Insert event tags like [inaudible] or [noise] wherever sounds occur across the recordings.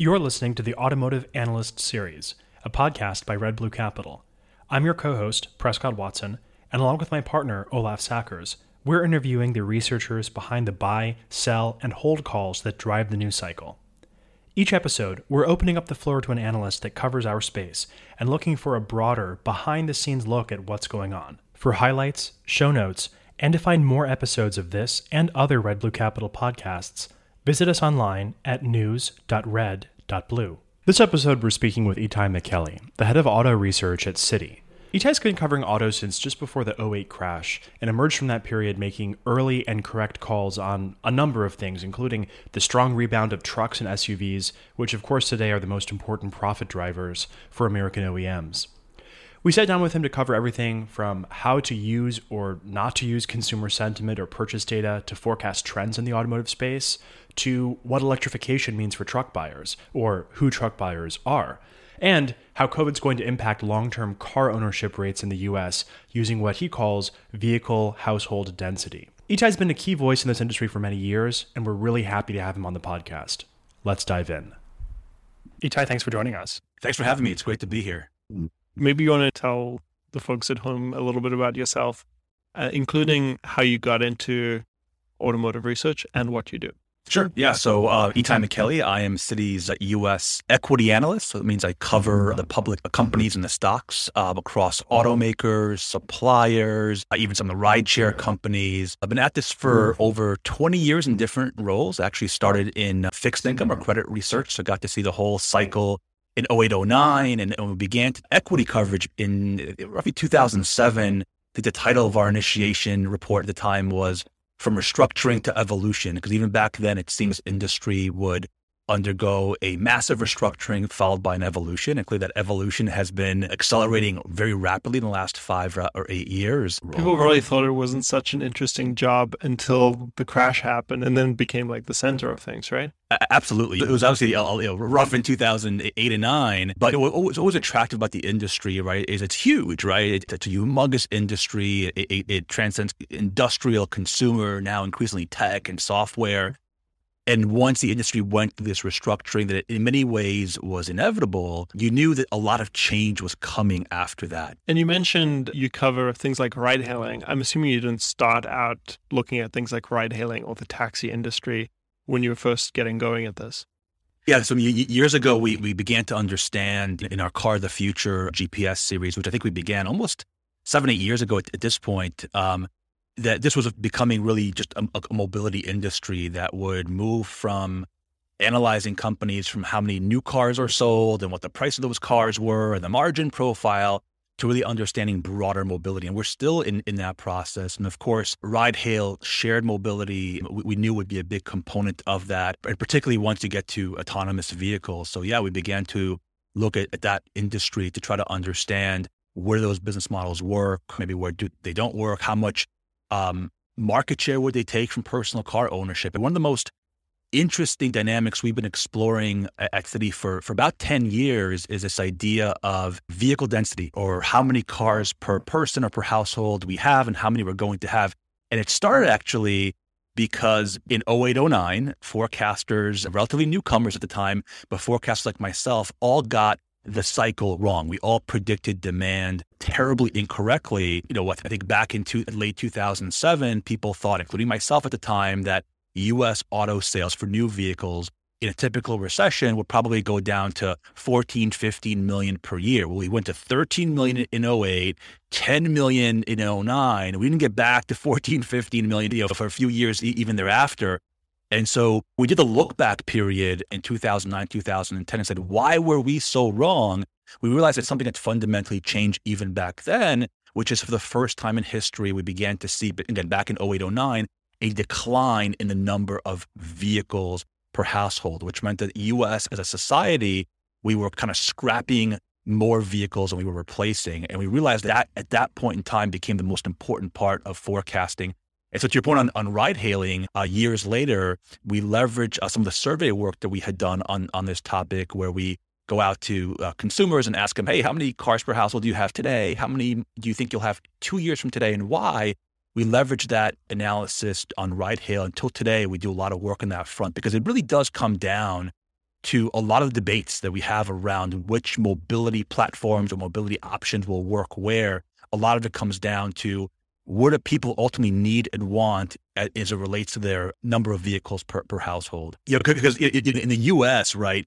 You're listening to the Automotive Analyst Series, a podcast by Red Blue Capital. I'm your co host, Prescott Watson, and along with my partner, Olaf Sakkers, we're interviewing the researchers behind the buy, sell, and hold calls that drive the news cycle. Each episode, we're opening up the floor to an analyst that covers our space and looking for a broader, behind the scenes look at what's going on. For highlights, show notes, and to find more episodes of this and other Red Blue Capital podcasts, Visit us online at news.red.blue. This episode, we're speaking with Itay Michaeli, the head of auto research at Citi. Itay's been covering auto since just before the 08 crash and emerged from that period making early and correct calls on a number of things, including the strong rebound of trucks and SUVs, which, of course, today are the most important profit drivers for American OEMs. We sat down with him to cover everything from how to use or not to use consumer sentiment or purchase data to forecast trends in the automotive space, to what electrification means for truck buyers, or who truck buyers are, and how COVID's going to impact long term car ownership rates in the US using what he calls vehicle household density. Itay's been a key voice in this industry for many years, and we're really happy to have him on the podcast. Let's dive in. Itay, thanks for joining us. Thanks for having me. It's great to be here. Mm. Maybe you want to tell the folks at home a little bit about yourself, uh, including how you got into automotive research and what you do. Sure. Yeah. So, uh, Itay Michaeli, I am Citi's U.S. equity analyst. So it means I cover the public companies and the stocks uh, across automakers, suppliers, uh, even some of the rideshare companies. I've been at this for over 20 years in different roles. I actually started in fixed income or credit research. So, got to see the whole cycle in 08, 09, and, we began equity coverage in uh, roughly 2007. I think the title of our initiation report at the time was from restructuring to evolution. Because even back then, it seems industry would undergo a massive restructuring followed by an evolution. And clearly, that evolution has been accelerating very rapidly in the last five or eight years. People really thought it wasn't such an interesting job until the crash happened and then became like the center of things, right? Absolutely. It was obviously uh, you know, rough in 2008 and 9, but what was always attractive about the industry, right, is it's huge, right? It's a humongous industry. It, it, it transcends industrial, consumer, now increasingly tech and software. And once the industry went through this restructuring that in many ways was inevitable, you knew that a lot of change was coming after that. And you mentioned you cover things like ride hailing. I'm assuming you didn't start out looking at things like ride hailing or the taxi industry when you were first getting going at this. Yeah, so years ago, we, we began to understand in our Car of the Future GPS series, which I think we began almost seven, eight years ago at, at this point, um, that this was becoming really just a, a, mobility industry that would move from analyzing companies from how many new cars are sold and what the price of those cars were and the margin profile to really understanding broader mobility. And we're still in, in that process. And of course, ride hail, shared mobility, we, we knew would be a big component of that, and particularly once you get to autonomous vehicles. So, yeah, we began to look at, at that industry to try to understand where those business models work, maybe where do, they don't work, how much um, market share would they take from personal car ownership? And one of the most interesting dynamics we've been exploring at Citi for, for about 10 years is this idea of vehicle density or how many cars per person or per household we have and how many we're going to have. And it started actually because in 0809, forecasters, relatively newcomers at the time, but forecasters like myself all got the cycle wrong. We all predicted demand terribly incorrectly. You know? I think back in two, late 2007, people thought, including myself at the time, that U.S. auto sales for new vehicles in a typical recession would probably go down to 14, 15 million per year. Well, we went to 13 million in 08, 10 million in 09. We didn't get back to 14, 15 million you know, for a few years even thereafter. And so we did the look back period in 2009, 2010 and said, why were we so wrong? We realized that something had fundamentally changed even back then, which is for the first time in history, we began to see, again, back in 08, 09, a decline in the number of vehicles per household, which meant that US as a society, we were kind of scrapping more vehicles than we were replacing. And we realized that at that point in time became the most important part of forecasting and so, to your point on, on ride hailing, uh, years later, we leverage uh, some of the survey work that we had done on, on this topic, where we go out to uh, consumers and ask them, hey, how many cars per household do you have today? How many do you think you'll have two years from today, and why? We leverage that analysis on ride hail. Until today, we do a lot of work on that front because it really does come down to a lot of the debates that we have around which mobility platforms or mobility options will work where. A lot of it comes down to what do people ultimately need and want as it relates to their number of vehicles per, per household? You know, because in the US, right,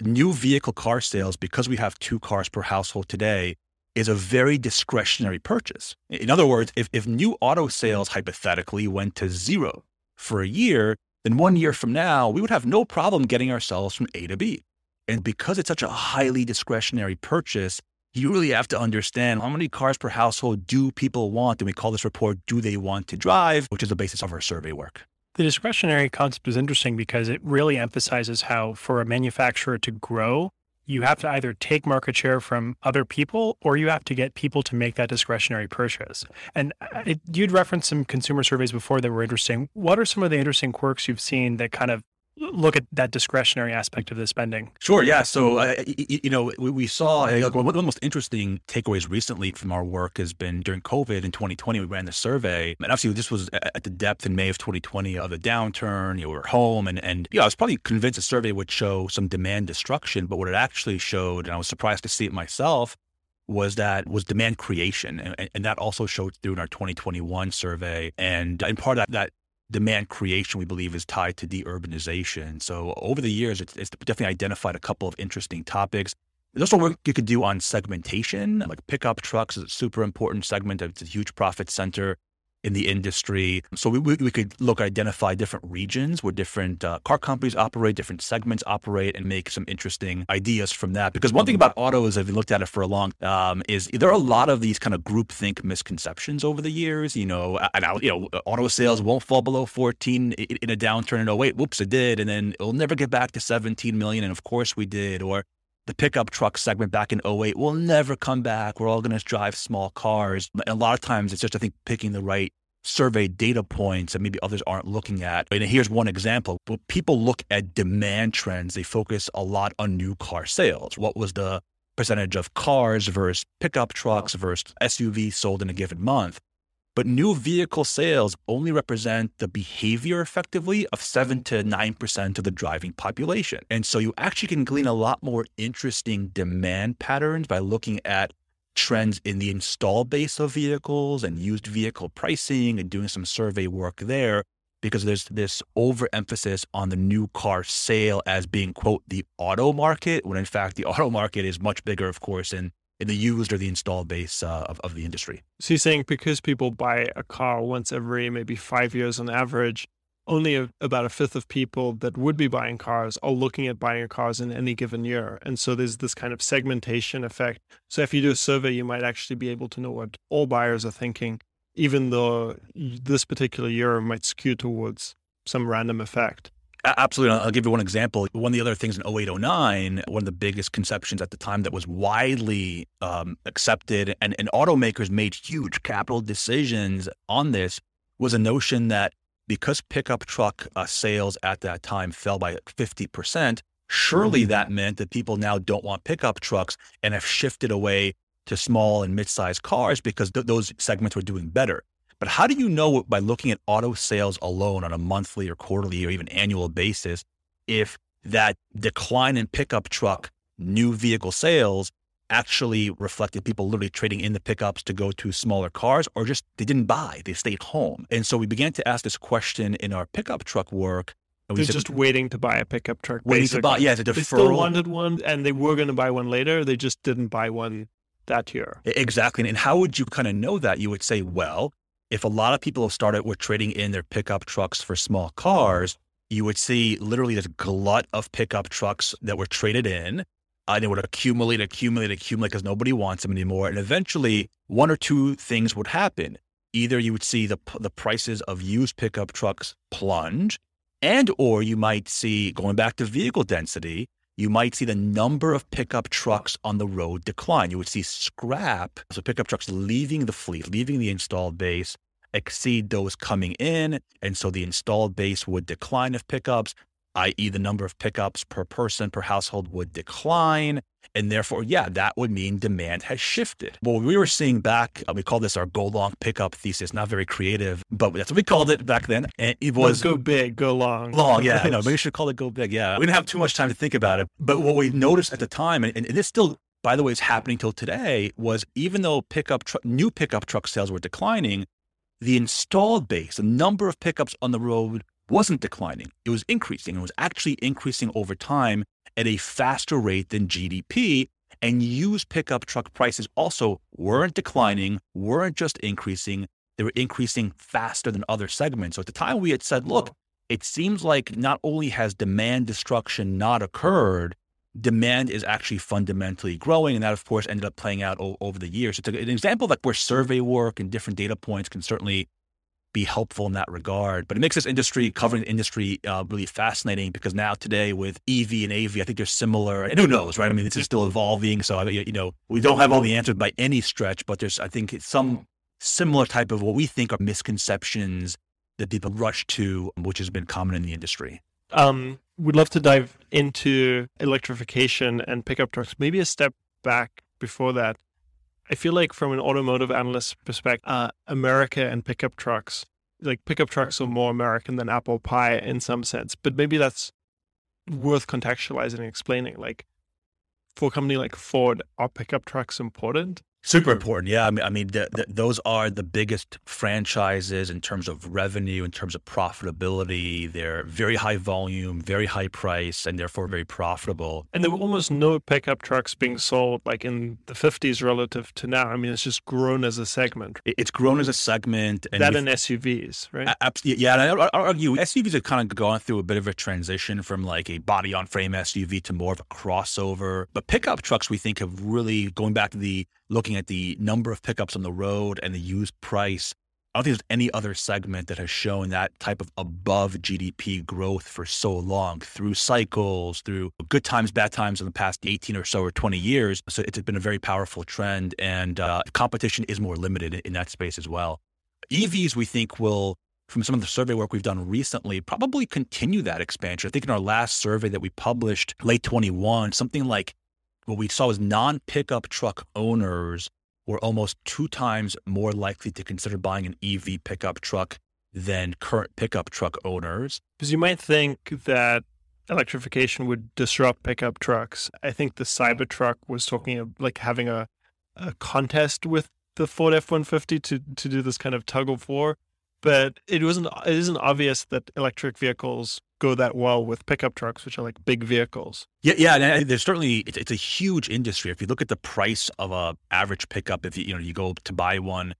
new vehicle car sales, because we have two cars per household today, is a very discretionary purchase. In other words, if, if new auto sales hypothetically went to zero for a year, then one year from now, we would have no problem getting ourselves from A to B. And because it's such a highly discretionary purchase, you really have to understand how many cars per household do people want? And we call this report, Do They Want to Drive, which is the basis of our survey work. The discretionary concept is interesting because it really emphasizes how, for a manufacturer to grow, you have to either take market share from other people or you have to get people to make that discretionary purchase. And uh, it, you'd referenced some consumer surveys before that were interesting. What are some of the interesting quirks you've seen that kind of look at that discretionary aspect of the spending? Sure. Yeah. So, uh, you know, we, we saw uh, one of the most interesting takeaways recently from our work has been during COVID in 2020, we ran the survey. And obviously, this was at the depth in May of 2020 of the downturn. You know, we were home and, and you know, I was probably convinced the survey would show some demand destruction. But what it actually showed, and I was surprised to see it myself, was that was demand creation and, and, that also showed through in our 2021 survey and and part of that, that demand creation, we believe, is tied to deurbanization. So over the years, it's, it's definitely identified a couple of interesting topics. There's also work you could do on segmentation, like pickup trucks is a super important segment. It's a huge profit center in the industry. So we, we could look identify different regions where different uh, car companies operate, different segments operate, and make some interesting ideas from that. Because one thing about autos, if you looked at it for a long, um, is there are a lot of these kind of groupthink misconceptions over the years. You know, and I, you know, auto sales won't fall below 14 in a downturn. And oh wait, whoops, it did, and then it'll never get back to 17 million. And of course we did. Or the pickup truck segment back in 08 will never come back. We're all going to drive small cars. And a lot of times it's just, I think, picking the right survey data points that maybe others aren't looking at. And here's one example. When people look at demand trends, they focus a lot on new car sales. What was the percentage of cars versus pickup trucks versus SUVs sold in a given month? But new vehicle sales only represent the behavior effectively of 7 to 9% of the driving population. And so you actually can glean a lot more interesting demand patterns by looking at trends in the install base of vehicles and used vehicle pricing and doing some survey work there because there's this overemphasis on the new car sale as being quote the auto market when in fact the [laughs] auto market is much bigger of course in in the used or the installed base uh, of, of the industry. So you're saying because people buy a car once every maybe five years on average, only a, about a fifth of people that would be buying cars are looking at buying cars in any given year. And so there's this kind of segmentation effect. So if you do a survey, you might actually be able to know what all buyers are thinking, even though this particular year might skew towards some random effect. Absolutely. I'll give you one example. One of the other things in 08, 09, one of the biggest conceptions at the time that was widely um, accepted, and, and automakers made huge capital decisions on this, was a notion that because pickup truck uh, sales at that time fell by 50%, surely mm-hmm. that meant that people now don't want pickup trucks and have shifted away to small and mid-sized cars because th- those segments were doing better. But how do you know by looking at auto sales alone on a monthly or quarterly or even annual basis if that decline in pickup truck new vehicle sales actually reflected people literally trading in the pickups to go to smaller cars or just they didn't buy, they stayed home. And so we began to ask this question in our pickup truck work. And They're said, just waiting to buy a pickup truck. Waiting basically. to buy, yeah, it's a deferral. They still wanted one and they were going to buy one later. They just didn't buy one that year. Exactly. And how would you kind of know that? You would say, well, if a lot of people have started with trading in their pickup trucks for small cars, you would see literally this glut of pickup trucks that were traded in uh, and it would accumulate, accumulate, accumulate because nobody wants them anymore. And eventually, one or two things would happen. Either you would see the the prices of used pickup trucks plunge, and or you might see going back to vehicle density, you might see the number of pickup trucks on the road decline. You would see scrap, so pickup trucks leaving the fleet, leaving the installed base, exceed those coming in, and so the installed base would decline of pickups i.e., the number of pickups per person per household would decline. And therefore, yeah, that would mean demand has shifted. What we were seeing back, uh, we call this our go long pickup thesis, not very creative, but that's what we called it back then. And it was go big, go long. Long, yeah. I know. Maybe we [laughs] should call it go big. Yeah. We didn't have too much time to think about it. But what we noticed at the time, and, and this still, by the way, is happening till today, was even though pickup tr- new pickup truck sales were declining, the installed base, the number of pickups on the road wasn't declining. It was increasing. It was actually increasing over time at a faster rate than GDP. And used pickup truck prices also weren't declining, weren't just increasing. They were increasing faster than other segments. So at the time, we had said, look, it seems like not only has demand destruction not occurred, demand is actually fundamentally growing. And that, of course, ended up playing out o- over the years. It's an example of like where survey work and different data points can certainly be helpful in that regard. But it makes this industry, covering the industry, uh, really fascinating because now today with EV and AV, I think they're similar. And who knows, right? I mean, this is still evolving. So, you know, we don't have all the answers by any stretch, but there's, I think, some similar type of what we think are misconceptions that people rush to, which has been common in the industry. Um, would love to dive into electrification and pickup trucks. Maybe a step back before that. I feel like from an automotive analyst perspective, uh, America and pickup trucks, like pickup trucks are more American than apple pie in some sense, but maybe that's worth contextualizing and explaining. Like for a company like Ford, are pickup trucks important? Super important. Yeah. I mean, I mean the, the, those are the biggest franchises in terms of revenue, in terms of profitability. They're very high volume, very high price, and therefore very profitable. And there were almost no pickup trucks being sold like in the 50s relative to now. I mean, it's just grown as a segment. It's grown as a segment. And that and SUVs, right? Absolutely. Yeah. And I argue SUVs have kind of gone through a bit of a transition from like a body on frame SUV to more of a crossover. But pickup trucks, we think, have really, going back to the looking at the number of pickups on the road and the used price, I don't think there's any other segment that has shown that type of above GDP growth for so long through cycles, through good times, bad times in the past 18 or so or 20 years. So it's been a very powerful trend, and uh, competition is more limited in that space as well. EVs, we think, will, from some of the survey work we've done recently, probably continue that expansion. I think in our last survey that we published late 21, something like what we saw was non pickup truck owners were almost two times more likely to consider buying an EV pickup truck than current pickup truck owners. Because you might think that electrification would disrupt pickup trucks. I think the Cybertruck was talking of like having a, a contest with the Ford F one fifty to to do this kind of tug of war. But it wasn't it isn't obvious that electric vehicles go that well with pickup trucks, which are like big vehicles. Yeah, yeah. And uh, there's certainly it's, it's a huge industry. If you look at the price of a average pickup, if you you know you go to buy one,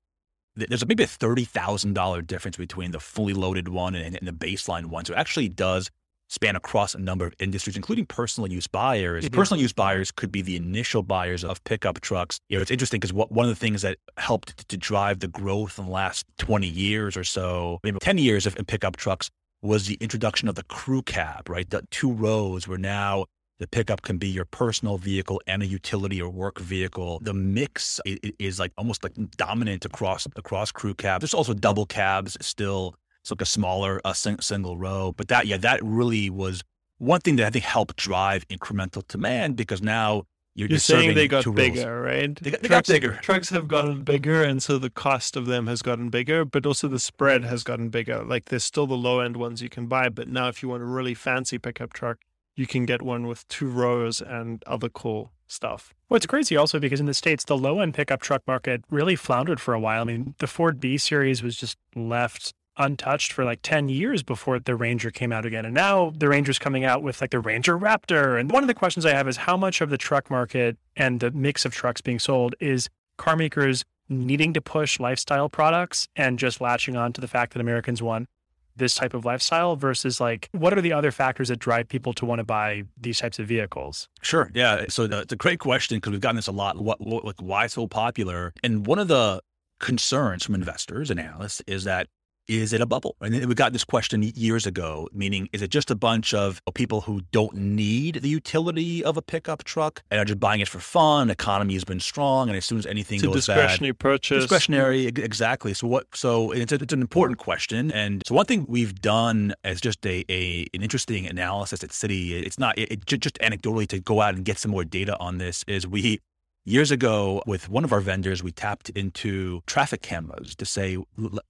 there's maybe a thirty thousand dollar difference between the fully loaded one and, and, the baseline one. So it actually does span across a number of industries, including personal use buyers. Mm-hmm. Personal use buyers could be the initial buyers of pickup trucks. You know, it's interesting because one of the things that helped to drive the growth in the last 20 years or so, maybe 10 years of pickup trucks was the introduction of the crew cab, right? The two rows where now the pickup can be your personal vehicle and a utility or work vehicle. The mix is like almost like dominant across across crew cabs. There's also double cabs still. It's like a smaller a sing, single row. But that yeah, that really was one thing that I think helped drive incremental demand because now you're, You're saying they got bigger, roles. right? They got, they trucks, got bigger. Trucks have gotten bigger, and so the cost of them has gotten bigger, but also the spread has gotten bigger. Like there's still the low end ones you can buy, but now if you want a really fancy pickup truck, you can get one with two rows and other cool stuff. Well, it's crazy also because in the States, the low end pickup truck market really floundered for a while. I mean, the Ford B series was just left untouched for like 10 years before the Ranger came out again. And now the Ranger's coming out with like the Ranger Raptor. And one of the questions I have is how much of the truck market and the mix of trucks being sold is car makers needing to push lifestyle products and just latching on to the fact that Americans want this type of lifestyle versus like what are the other factors that drive people to want to buy these types of vehicles? Sure. Yeah. So it's a great question because we've gotten this a lot. What, what, like, why so popular? And one of the concerns from investors and analysts is that is it a bubble? And we got this question years ago, meaning is it just a bunch of people who don't need the utility of a pickup truck and are just buying it for fun? Economy has been strong, and as soon as anything it's goes discretionary bad, purchase, discretionary, exactly. So what? So it's, a, it's an important question, and so one thing we've done as just a, a an interesting analysis at Citi, it's not it, it, just anecdotally to go out and get some more data on this is we Years ago, with one of our vendors, we tapped into traffic cameras to say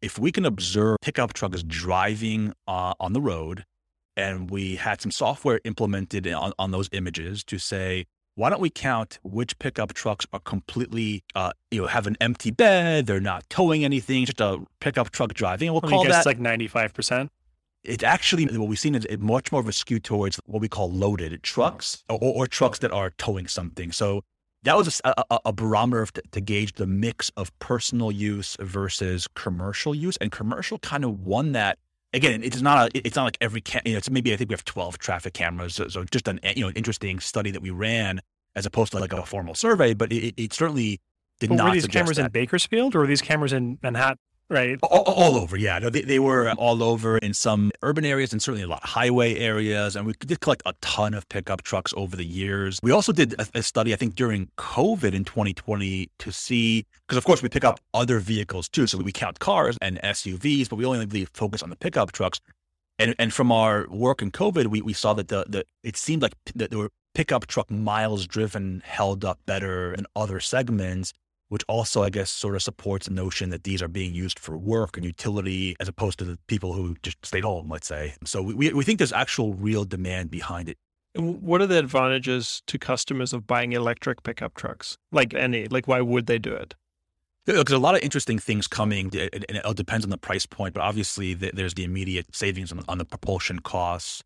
if we can observe pickup trucks driving uh, on the road, and we had some software implemented on, on those images to say, why don't we count which pickup trucks are completely, uh, you know, have an empty bed, they're not towing anything, just a pickup truck driving, and we'll well, call that like ninety five percent. It's actually what we've seen is much more of a skew towards what we call loaded trucks or, or trucks that are towing something. So that was a, a, a barometer to, to, gauge the mix of personal use versus commercial use, and commercial kind of won that. Again, it's not uh, a, it's not like every cam, you know, it's maybe I think we have twelve traffic cameras, so, so, just an eh, you know an interesting study that we ran as opposed to like a formal survey, but it, it certainly did but not. Were these cameras that. in Bakersfield or were these cameras in Manhattan? Right? All, all, over, yeah. No, they, they were all over in some urban areas and certainly a lot of highway areas. And we did collect a ton of pickup trucks over the years. We also did a, a study, I think, during COVID in 2020 to see, because of course we pick up other vehicles too. So we count cars and SUVs, but we only really focus on the pickup trucks. And, and from our work in COVID, we, we saw that the, the it seemed like that there were pickup truck miles driven held up better than other segments which also, I guess, sort of supports the notion that these are being used for work and utility as opposed to the people who just stayed home, let's say. So we, we think there's actual real demand behind it. What are the advantages to customers of buying electric pickup trucks? Like any, like why would they do it? Because a lot of interesting things coming, and it depends on the price point, but obviously there's the immediate savings on the propulsion costs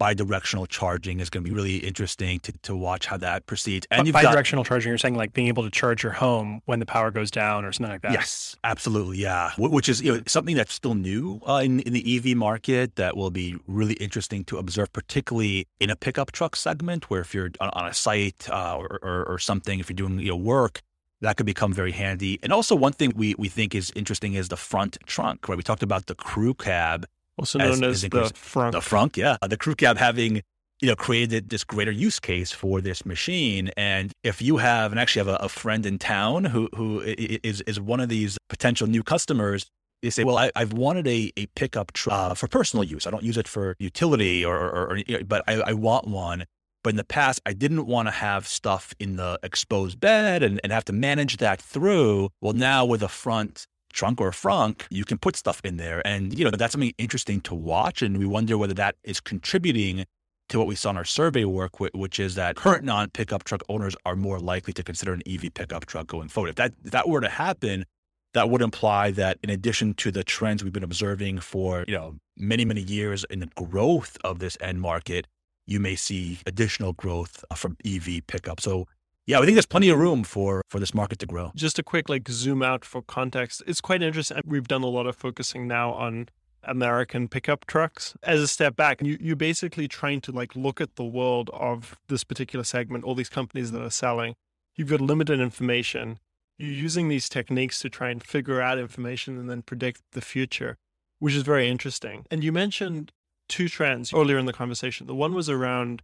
bidirectional charging is going to be really interesting to, to watch how that proceeds. And you've bidirectional got, charging, you're saying like being able to charge your home when the power goes down or something like that. Yes, absolutely, yeah. Which is you know something that's still new uh, in, in the EV market that will be really interesting to observe, particularly in a pickup truck segment, where if you're on, on a site uh, or, or, or something, if you're doing you know work, that could become very handy. And also, one thing we, we think is interesting is the front trunk, right? We talked about the crew cab also known as, as, the frunk. The frunk, yeah. The crew cab having you know created this greater use case for this machine. And if you have, and actually have a, a friend in town who who is is one of these potential new customers, they say, well, I, I've wanted a, a pickup truck uh, for personal use. I don't use it for utility or, or, or but I, I, want one. But in the past, I didn't want to have stuff in the exposed bed and, and have to manage that through. Well, now with a front trunk or frunk, you can put stuff in there. And, you know, that's something interesting to watch. And we wonder whether that is contributing to what we saw in our survey work, which is that current non pickup truck owners are more likely to consider an EV pickup truck going forward. If that, if that were to happen, that would imply that in addition to the trends we've been observing for, you know, many, many years in the growth of this end market, you may see additional growth uh, from EV pickup. So yeah, I think there's plenty of room for for this market to grow. Just a quick like zoom out for context. It's quite interesting. We've done a lot of focusing now on American pickup trucks. As a step back, you you're basically trying to like look at the world of this particular segment, all these companies that are selling. You've got limited information. You're using these techniques to try and figure out information and then predict the future, which is very interesting. And you mentioned two trends earlier in the conversation. The one was around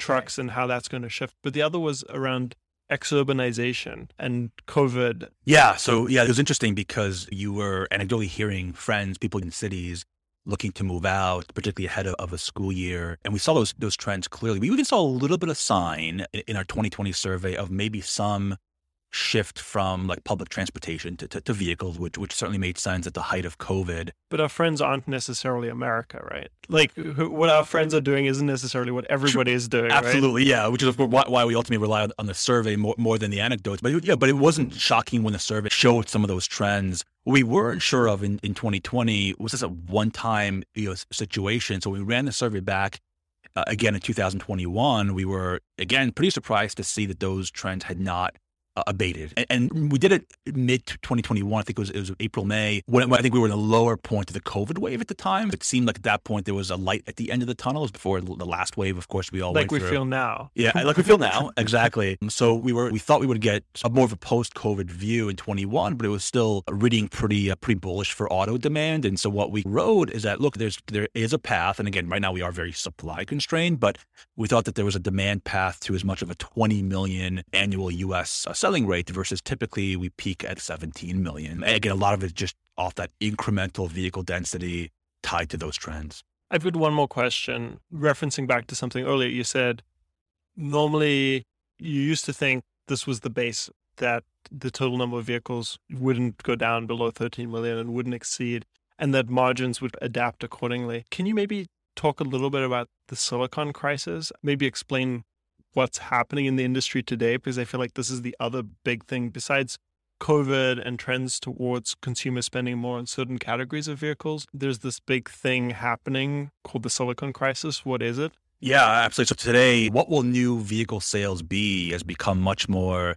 trucks and how that's going to shift. But the other was around exurbanization and COVID. Yeah. So, yeah, it was interesting because you were anecdotally hearing friends, people in cities looking to move out, particularly ahead of, of, a school year. And we saw those those trends clearly. We even saw a little bit of sign in, in our 2020 survey of maybe some shift from like public transportation to, to, to, vehicles, which which certainly made sense at the height of COVID. But our friends aren't necessarily America, right? Like what our friends are doing isn't necessarily what everybody is doing. Absolutely, right? yeah. Which is why, why we ultimately rely on the survey more, more than the anecdotes. But yeah, but it wasn't shocking when the survey showed some of those trends. What we weren't sure of in, in 2020 was this a one time you know, situation. So we ran the survey back. Uh, again in 2021, we were again pretty surprised to see that those trends had not uh, abated. And, and, we did it mid 2021. I think it was, it was April, May, when, I think we were in the lower point of the COVID wave at the time. It seemed like at that point there was a light at the end of the tunnel. It was before the last wave, of course, we all like we through. feel now. Yeah, like we feel now. [laughs] Exactly. So we were, we thought we would get a more of a post COVID view in 21, but it was still reading pretty, uh, pretty bullish for auto demand. And so what we wrote is that, look, there's, there is a path. And again, right now we are very supply constrained, but we thought that there was a demand path to as much of a 20 million annual US uh, selling rate versus typically we peak at 17 million. And again, a lot of it just off that incremental vehicle density tied to those trends. I've got one more question. Referencing back to something earlier, you said normally you used to think this was the base that the total number of vehicles wouldn't go down below 13 million and wouldn't exceed, and that margins would adapt accordingly. Can you maybe talk a little bit about the silicon crisis? Maybe explain what's happening in the industry today because I feel like this is the other big thing besides COVID and trends towards consumer spending more on certain categories of vehicles. There's this big thing happening called the silicon crisis. What is it? Yeah, absolutely. So today, what will new vehicle sales be has become much more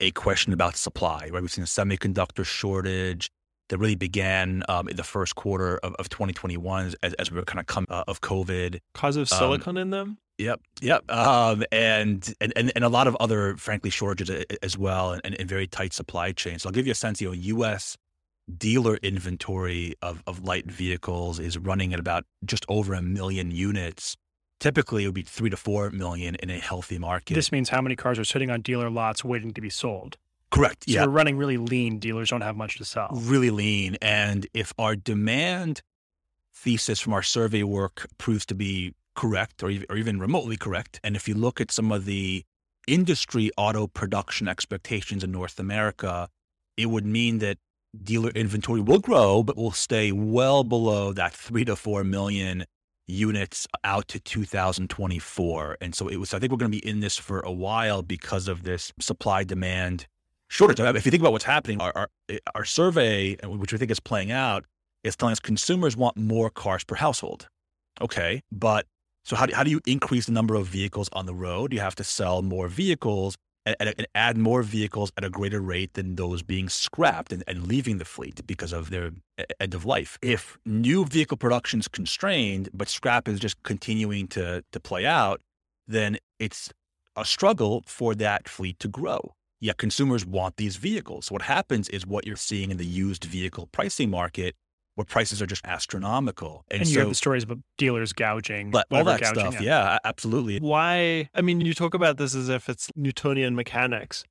a question about supply, right? We've seen a semiconductor shortage that really began um, in the first quarter of, of 2021 as, as we were kind of come uh, of COVID. Cause of um, silicon um, in them? Yep, yep, um, and, and and a lot of other, frankly, shortages as well, and, and very tight supply chains. So I'll give you a sense. You know, U.S. dealer inventory of of light vehicles is running at about just over a million units. Typically, it would be three to four million in a healthy market. This means how many cars are sitting on dealer lots waiting to be sold. Correct. So yeah. we're running really lean. Dealers don't have much to sell. Really lean, and if our demand thesis from our survey work proves to be correct or, or even remotely correct. And if you look at some of the industry auto production expectations in North America, it would mean that dealer inventory will grow, but will stay well below that three to four million units out to 2024. And so it was, I think we're going to be in this for a while because of this supply demand shortage. If you think about what's happening, our, our, our survey, uh, which we think is playing out, is telling us consumers want more cars per household. Okay. But so how do, how do you increase the number of vehicles on the road? You have to sell more vehicles and, and add more vehicles at a greater rate than those being scrapped and, and leaving the fleet because of their end of life. If new vehicle production is constrained, but scrap is just continuing to, to play out, then it's a struggle for that fleet to grow. Yet consumers want these vehicles. So what happens is what you're seeing in the used vehicle pricing market where prices are just astronomical. And, and you so, have the stories about dealers gouging, but all that stuff. Out. Yeah, absolutely. Why? I mean, you talk about this as if it's Newtonian mechanics,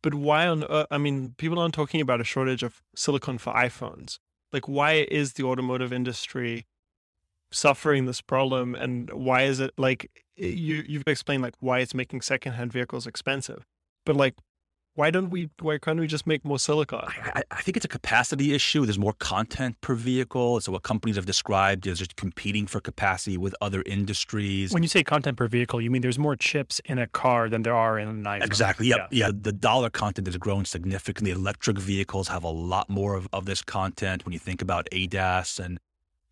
but why on? Uh, I mean, people aren't talking about a shortage of silicon for iPhones. Like, why is the automotive industry suffering this problem, and why is it like you you've explained like why it's making secondhand vehicles expensive, but like why don't we why can't we just make more silicon? I, I, think it's a capacity issue. There's more content per vehicle. So what companies have described is just competing for capacity with other industries. When you say content per vehicle you mean there's more chips in a car than there are in an iphone. Exactly. Yep. yeah. Yeah. The dollar content has grown significantly. Electric vehicles have a lot more of, of this content when you think about adas and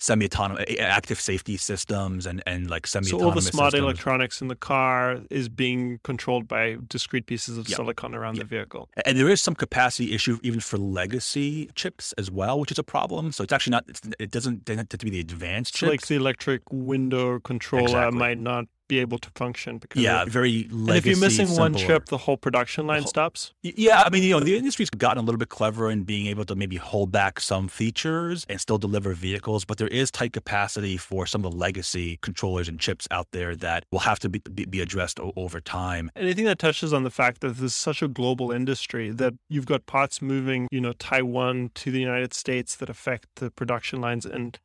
semi-autonomous active safety systems and, and like semi-autonomous so all the smart systems. electronics in the car is being controlled by discrete pieces of yep. silicon around yep. the vehicle and there is some capacity issue even for legacy chips as well which is a problem so it's actually not it's, it doesn't tend to be the advanced chips. like the electric window controller exactly. might not be able to function because yeah, very legacy. And if you're missing one chip, the whole production line stops. Yeah, I mean, you know, the industry's gotten a little bit clever in being able to maybe hold back some features and still deliver vehicles, but there is tight capacity for some of the legacy controllers and chips out there that will have to be, be, be addressed o- over time. Anything that touches on the fact that this is such a global industry that you've got parts moving, you know, Taiwan to the United States that affect the production lines and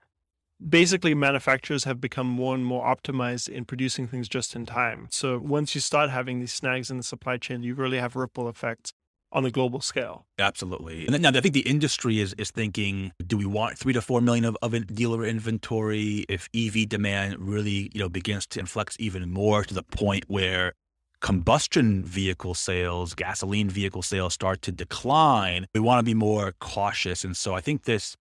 basically manufacturers have become more and more optimized in producing things just in time. So once you start having these snags in the supply chain, you really have ripple effects on the global scale. Absolutely. And now I think the industry is is thinking, do we want three to four million of, of dealer inventory if EV demand really, you know, begins to inflect even more to the point where combustion vehicle sales, gasoline vehicle sales start to decline, we want to be more cautious. And so I think this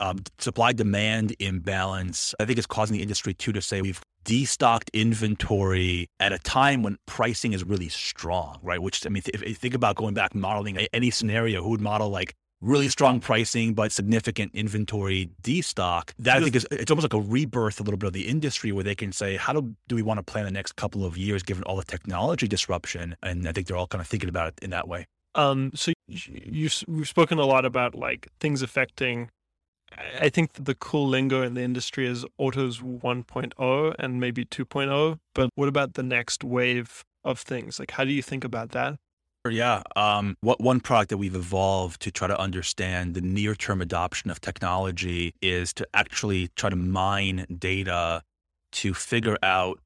um, supply demand imbalance, I think is causing the industry too to say we've destocked inventory at a time when pricing is really strong, right? Which, I mean, if you think about going back modeling any scenario, who would model like really strong pricing but significant inventory destock? That I think is it's almost like a rebirth a little bit of the industry where they can say, how do, do we want to plan the next couple of years given all the technology disruption? And I think they're all kind of thinking about it in that way. Um, so you, you've spoken a lot about like things affecting I think the cool lingo in the industry is autos 1.0 and maybe 2.0. But what about the next wave of things? Like, how do you think about that? Yeah. Um, what one product that we've evolved to try to understand the near term adoption of technology is to actually try to mine data to figure out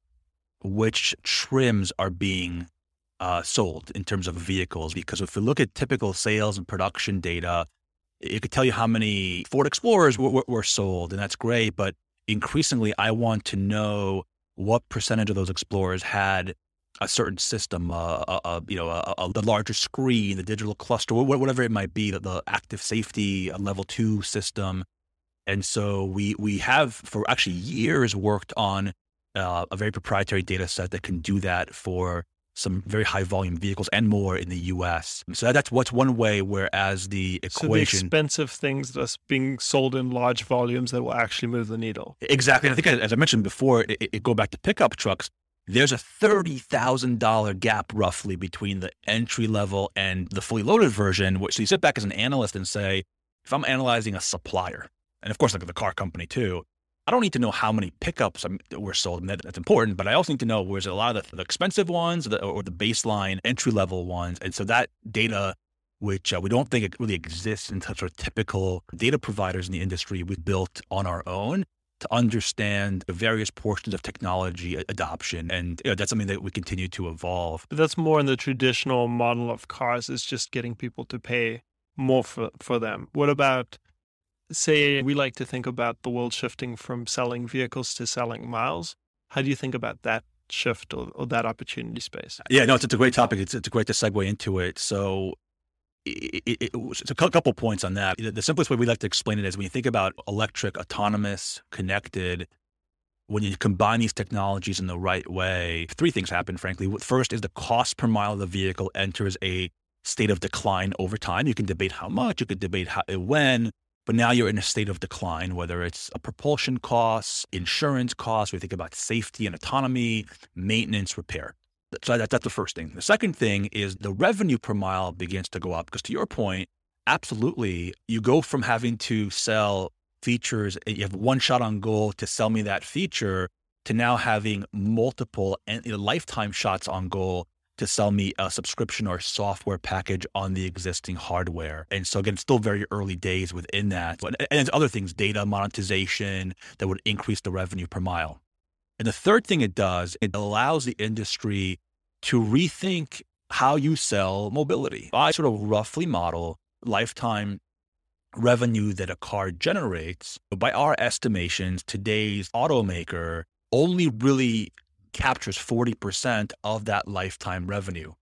which trims are being uh, sold in terms of vehicles. Because if we look at typical sales and production data, it could tell you how many Ford Explorers were, were, sold, and that's great. But increasingly, I want to know what percentage of those Explorers had a certain system, uh, a, a, you know, a, a, the larger screen, the digital cluster, whatever it might be, the, the active safety level two system. And so we we have for actually years worked on uh, a very proprietary data set that can do that for some very high volume vehicles and more in the US. So that's what's one way whereas the equation so the expensive things that's being sold in large volumes that will actually move the needle. Exactly. I think as I mentioned before, it, it go back to pickup trucks. There's a $30,000 gap roughly between the entry level and the fully loaded version. Which so you sit back as an analyst and say, if I'm analyzing a supplier, and of course, like the car company too, I don't need to know how many pickups were sold. That, that's important, but I also need to know where's a lot of the, the expensive ones the, or the baseline entry level ones. And so that data, which uh, we don't think it really exists in such of typical data providers in the industry, we built on our own to understand the various portions of technology adoption. And you know, that's something that we continue to evolve. But that's more in the traditional model of cars is just getting people to pay more for, for them. What about say we like to think about the world shifting from selling vehicles to selling miles. How do you think about that shift or, or that opportunity space? Yeah, no, it's, it's a great topic. It's, it's great to segue into it. So it, it, it's a couple points on that. The simplest way we like to explain it is when you think about electric, autonomous, connected, when you combine these technologies in the right way, three things happen, frankly. First is the cost per mile of the vehicle enters a state of decline over time. You can debate how much, you could debate how, when, but now you're in a state of decline, whether it's a propulsion costs, insurance costs, we think about safety and autonomy, maintenance, repair. So that, that's the first thing. The second thing is the revenue per mile begins to go up because to your point, absolutely, you go from having to sell features, you have one shot on goal to sell me that feature to now having multiple and lifetime shots on goal to sell me a subscription or software package on the existing hardware. And so again, still very early days within that. And there's other things, data monetization that would increase the revenue per mile. And the third thing it does, it allows the industry to rethink how you sell mobility. I sort of roughly model lifetime revenue that a car generates. By our estimations, today's automaker only really captures 40% of that lifetime revenue.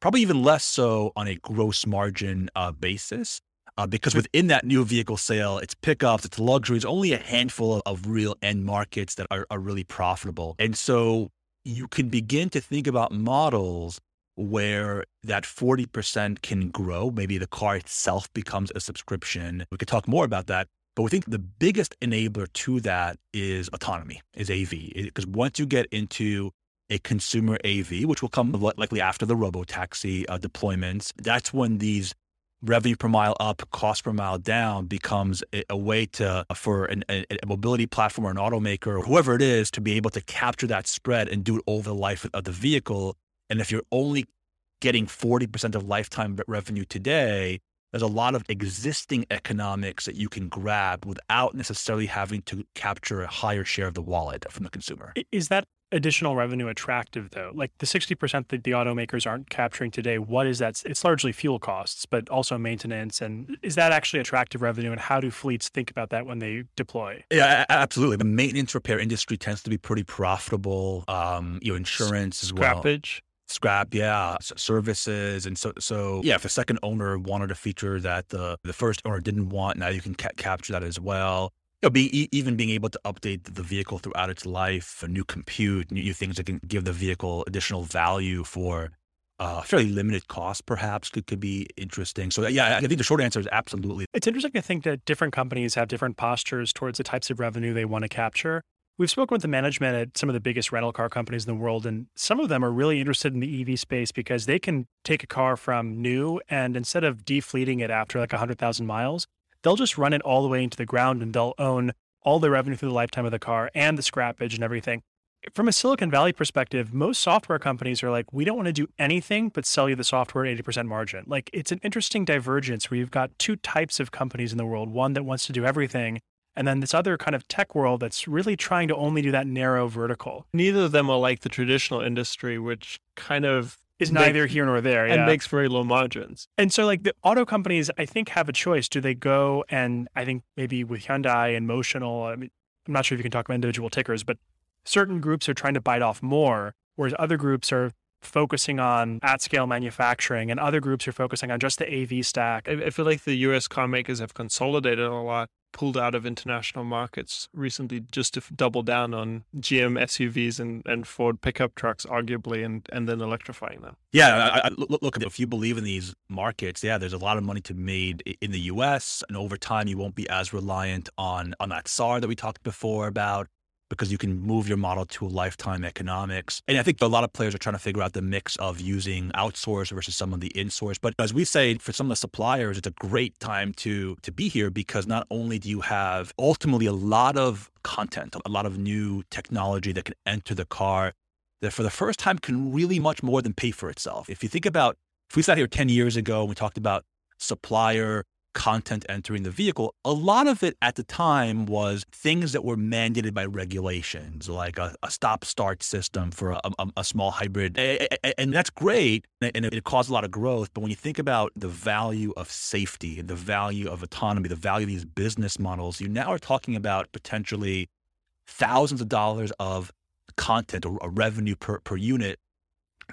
Probably even less so on a gross margin uh, basis. Uh, because within that new vehicle sale, it's pickups, it's luxuries, only a handful of real end markets that are, are really profitable. And so you can begin to think about models where that 40% can grow. Maybe the car itself becomes a subscription. We could talk more about that. But we think the biggest enabler to that is autonomy, is AV. Because once you get into a consumer AV, which will come likely after the robo taxi uh, deployments, that's when these revenue per mile up, cost per mile down becomes a, a way to for an, a, a, mobility platform or an automaker or whoever it is to be able to capture that spread and do it over the life of the vehicle. And if you're only getting 40% of lifetime revenue today, there's a lot of existing economics that you can grab without necessarily having to capture a higher share of the wallet from the consumer. Is that additional revenue attractive though? Like the 60% that the automakers aren't capturing today, what is that? It's largely fuel costs, but also maintenance. And is that actually attractive revenue? And how do fleets think about that when they deploy? Yeah, absolutely. The maintenance repair industry tends to be pretty profitable. Um, you know, insurance as well. Scrappage. Scrap, yeah, services, and so so yeah. If the second owner wanted a feature that the the first owner didn't want, now you can ca- capture that as well. You know, be, even being able to update the vehicle throughout its life, a new compute, new things that can give the vehicle additional value for uh, fairly limited cost, perhaps could, could be interesting. So yeah, I think the short answer is absolutely. It's interesting to think that different companies have different postures towards the types of revenue they want to capture. We've spoken with the management at some of the biggest rental car companies in the world, and some of them are really interested in the EV space because they can take a car from new and instead of defleeting it after like 100,000 miles, they'll just run it all the way into the ground and they'll own all the revenue through the lifetime of the car and the scrappage and everything. From a Silicon Valley perspective, most software companies are like, we don't want to do anything but sell you the software at 80% margin. Like, it's an interesting divergence where you've got two types of companies in the world one that wants to do everything, and then this other kind of tech world that's really trying to only do that narrow vertical. Neither of them are like the traditional industry, which kind of is neither here nor there and yeah. makes very low margins. And so, like the auto companies, I think have a choice. Do they go and I think maybe with Hyundai and Motional, I mean, I'm not sure if you can talk about individual tickers, but certain groups are trying to bite off more, whereas other groups are focusing on at scale manufacturing and other groups are focusing on just the AV stack. I feel like the US car makers have consolidated a lot pulled out of international markets recently just to double down on GM SUVs and, and Ford pickup trucks, arguably, and, and then electrifying them. Yeah, I, I, look, look, if you believe in these markets, yeah, there's a lot of money to be made in the U.S. and over time you won't be as reliant on on that SAR that we talked before about because you can move your model to a lifetime economics. And I think a lot of players are trying to figure out the mix of using outsource versus some of the insource. But as we say, for some of the suppliers, it's a great time to to be here because not only do you have ultimately a lot of content, a lot of new technology that can enter the car that for the first time can really much more than pay for itself. If you think about if we sat here 10 years ago and we talked about supplier content entering the vehicle, a lot of it at the time was things that were mandated by regulations, like a, a stop start system for a, a, a, small hybrid. And that's great. And it caused a lot of growth. But when you think about the value of safety, the value of autonomy, the value of these business models, you now are talking about potentially thousands of dollars of content or, revenue per, per unit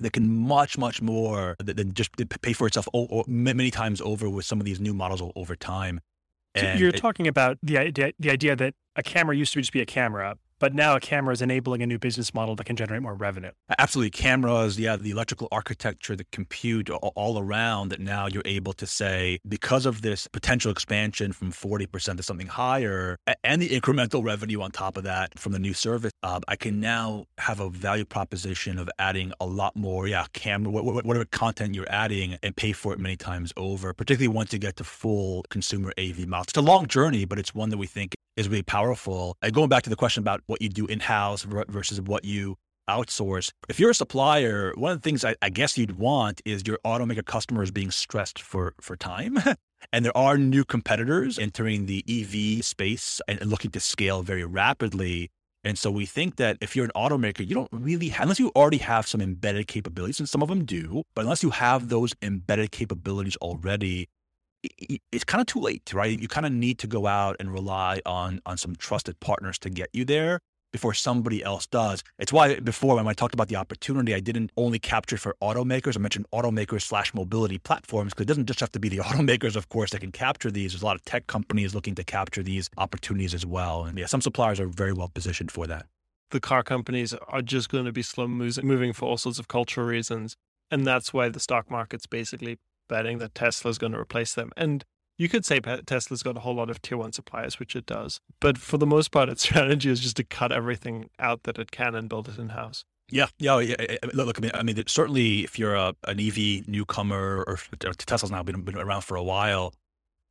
that can much much more than just pay for itself many times over with some of these new models over time. So you're it, talking about the idea, the idea that a camera used to just be a camera, but now a camera is enabling a new business model that can generate more revenue. Absolutely. Cameras, yeah, the electrical architecture, the compute all around that now you're able to say, because of this potential expansion from 40% to something higher and the incremental revenue on top of that from the new service, uh, I can now have a value proposition of adding a lot more, yeah, camera, whatever content you're adding and pay for it many times over, particularly once you get to full consumer AV models. It's a long journey, but it's one that we think is really powerful. And going back to the question about what you do in house versus what you outsource. If you're a supplier, one of the things I, I, guess you'd want is your automaker customers being stressed for for time. [laughs] and there are new competitors entering the EV space and looking to scale very rapidly. And so we think that if you're an automaker, you don't really have, unless you already have some embedded capabilities, and some of them do, but unless you have those embedded capabilities already, it's kind of too late, right? You kind of need to go out and rely on on some trusted partners to get you there before somebody else does. It's why before when I talked about the opportunity, I didn't only capture for automakers. I mentioned automakers slash mobility platforms because it doesn't just have to be the [laughs] automakers, of course, that can capture these. There's a lot of tech companies looking to capture these opportunities as well. And yeah, some suppliers are very well positioned for that. The car companies are just going to be slow moving for all sorts of cultural reasons. And that's why the stock market's basically betting that Tesla is going to replace them. And you could say Tesla's got a whole lot of tier one suppliers, which it does. But for the most part, its [laughs] strategy is just to cut everything out that it can and build it in house. Yeah, yeah, oh, yeah. Eh, eh, look, I mean, I mean, certainly, if you're a, an EV newcomer, or Tesla's now been, been around for a while,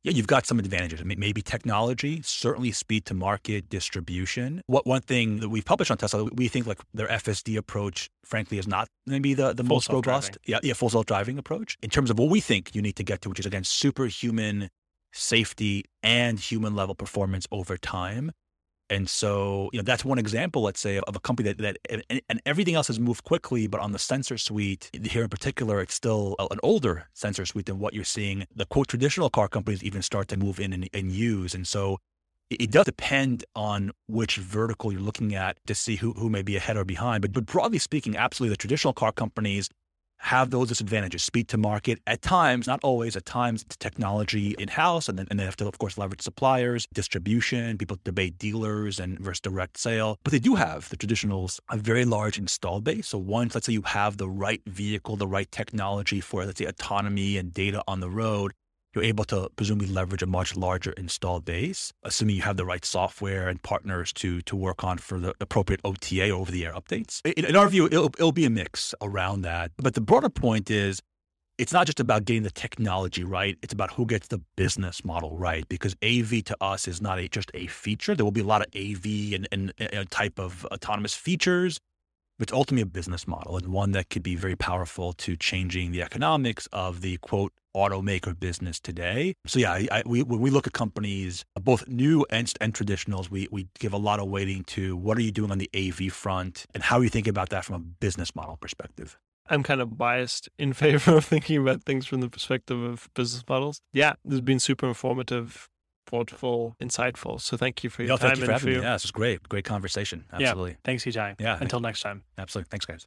yeah, you've got some advantages. I mean, maybe technology, certainly speed to market, distribution. What one thing that we've published on Tesla, we think like their FSD approach, frankly, is not maybe the, the most robust. Yeah, yeah, full self driving approach in terms of what we think you need to get to, which is again superhuman safety and human level performance over time. And so, you know, that's one example, let's say, of a company that, that and, and, everything else has moved quickly, but on the sensor suite here in particular, it's still an older sensor suite than what you're seeing the quote traditional car companies even start to move in and, and use. And so it, it does depend on which vertical you're looking at to see who, who may be ahead or behind. But, but broadly speaking, absolutely the traditional car companies have those disadvantages. Speed to market at times not always at times it's technology in-house and then, and they have to of course leverage suppliers distribution people debate dealers and versus direct sale. But they do have the traditionals a very large install base. So once let's say you have the right vehicle the right technology for let's say autonomy and data on the road you're able to presumably leverage a much larger install base, assuming you have the right software and partners to to work on for the appropriate OTA over the air updates. In, in our view, it'll, it'll be a mix around that. But the broader point is it's not just about getting the technology right. It's about who gets the business model right. Because AV to us is not a, just a feature. There will be a lot of AV and, and, and type of autonomous features, it's ultimately a business model and one that could be very powerful to changing the economics of the quote automaker business today. So yeah, I, I, we, when we look at companies, both new and, and traditionals, we, we give a lot of weighting to what are you doing on the AV front and how are you thinking about that from a business model perspective. I'm kind of biased in [laughs] favor of thinking about things from the perspective of business models. Yeah, this has been super informative, thoughtful, insightful. So thank you for your no, time. Thank you for having me. Yeah, this was great. Great conversation. Absolutely. Yeah. Thanks, Itay. Yeah. Until next time. Absolutely. Thanks, guys.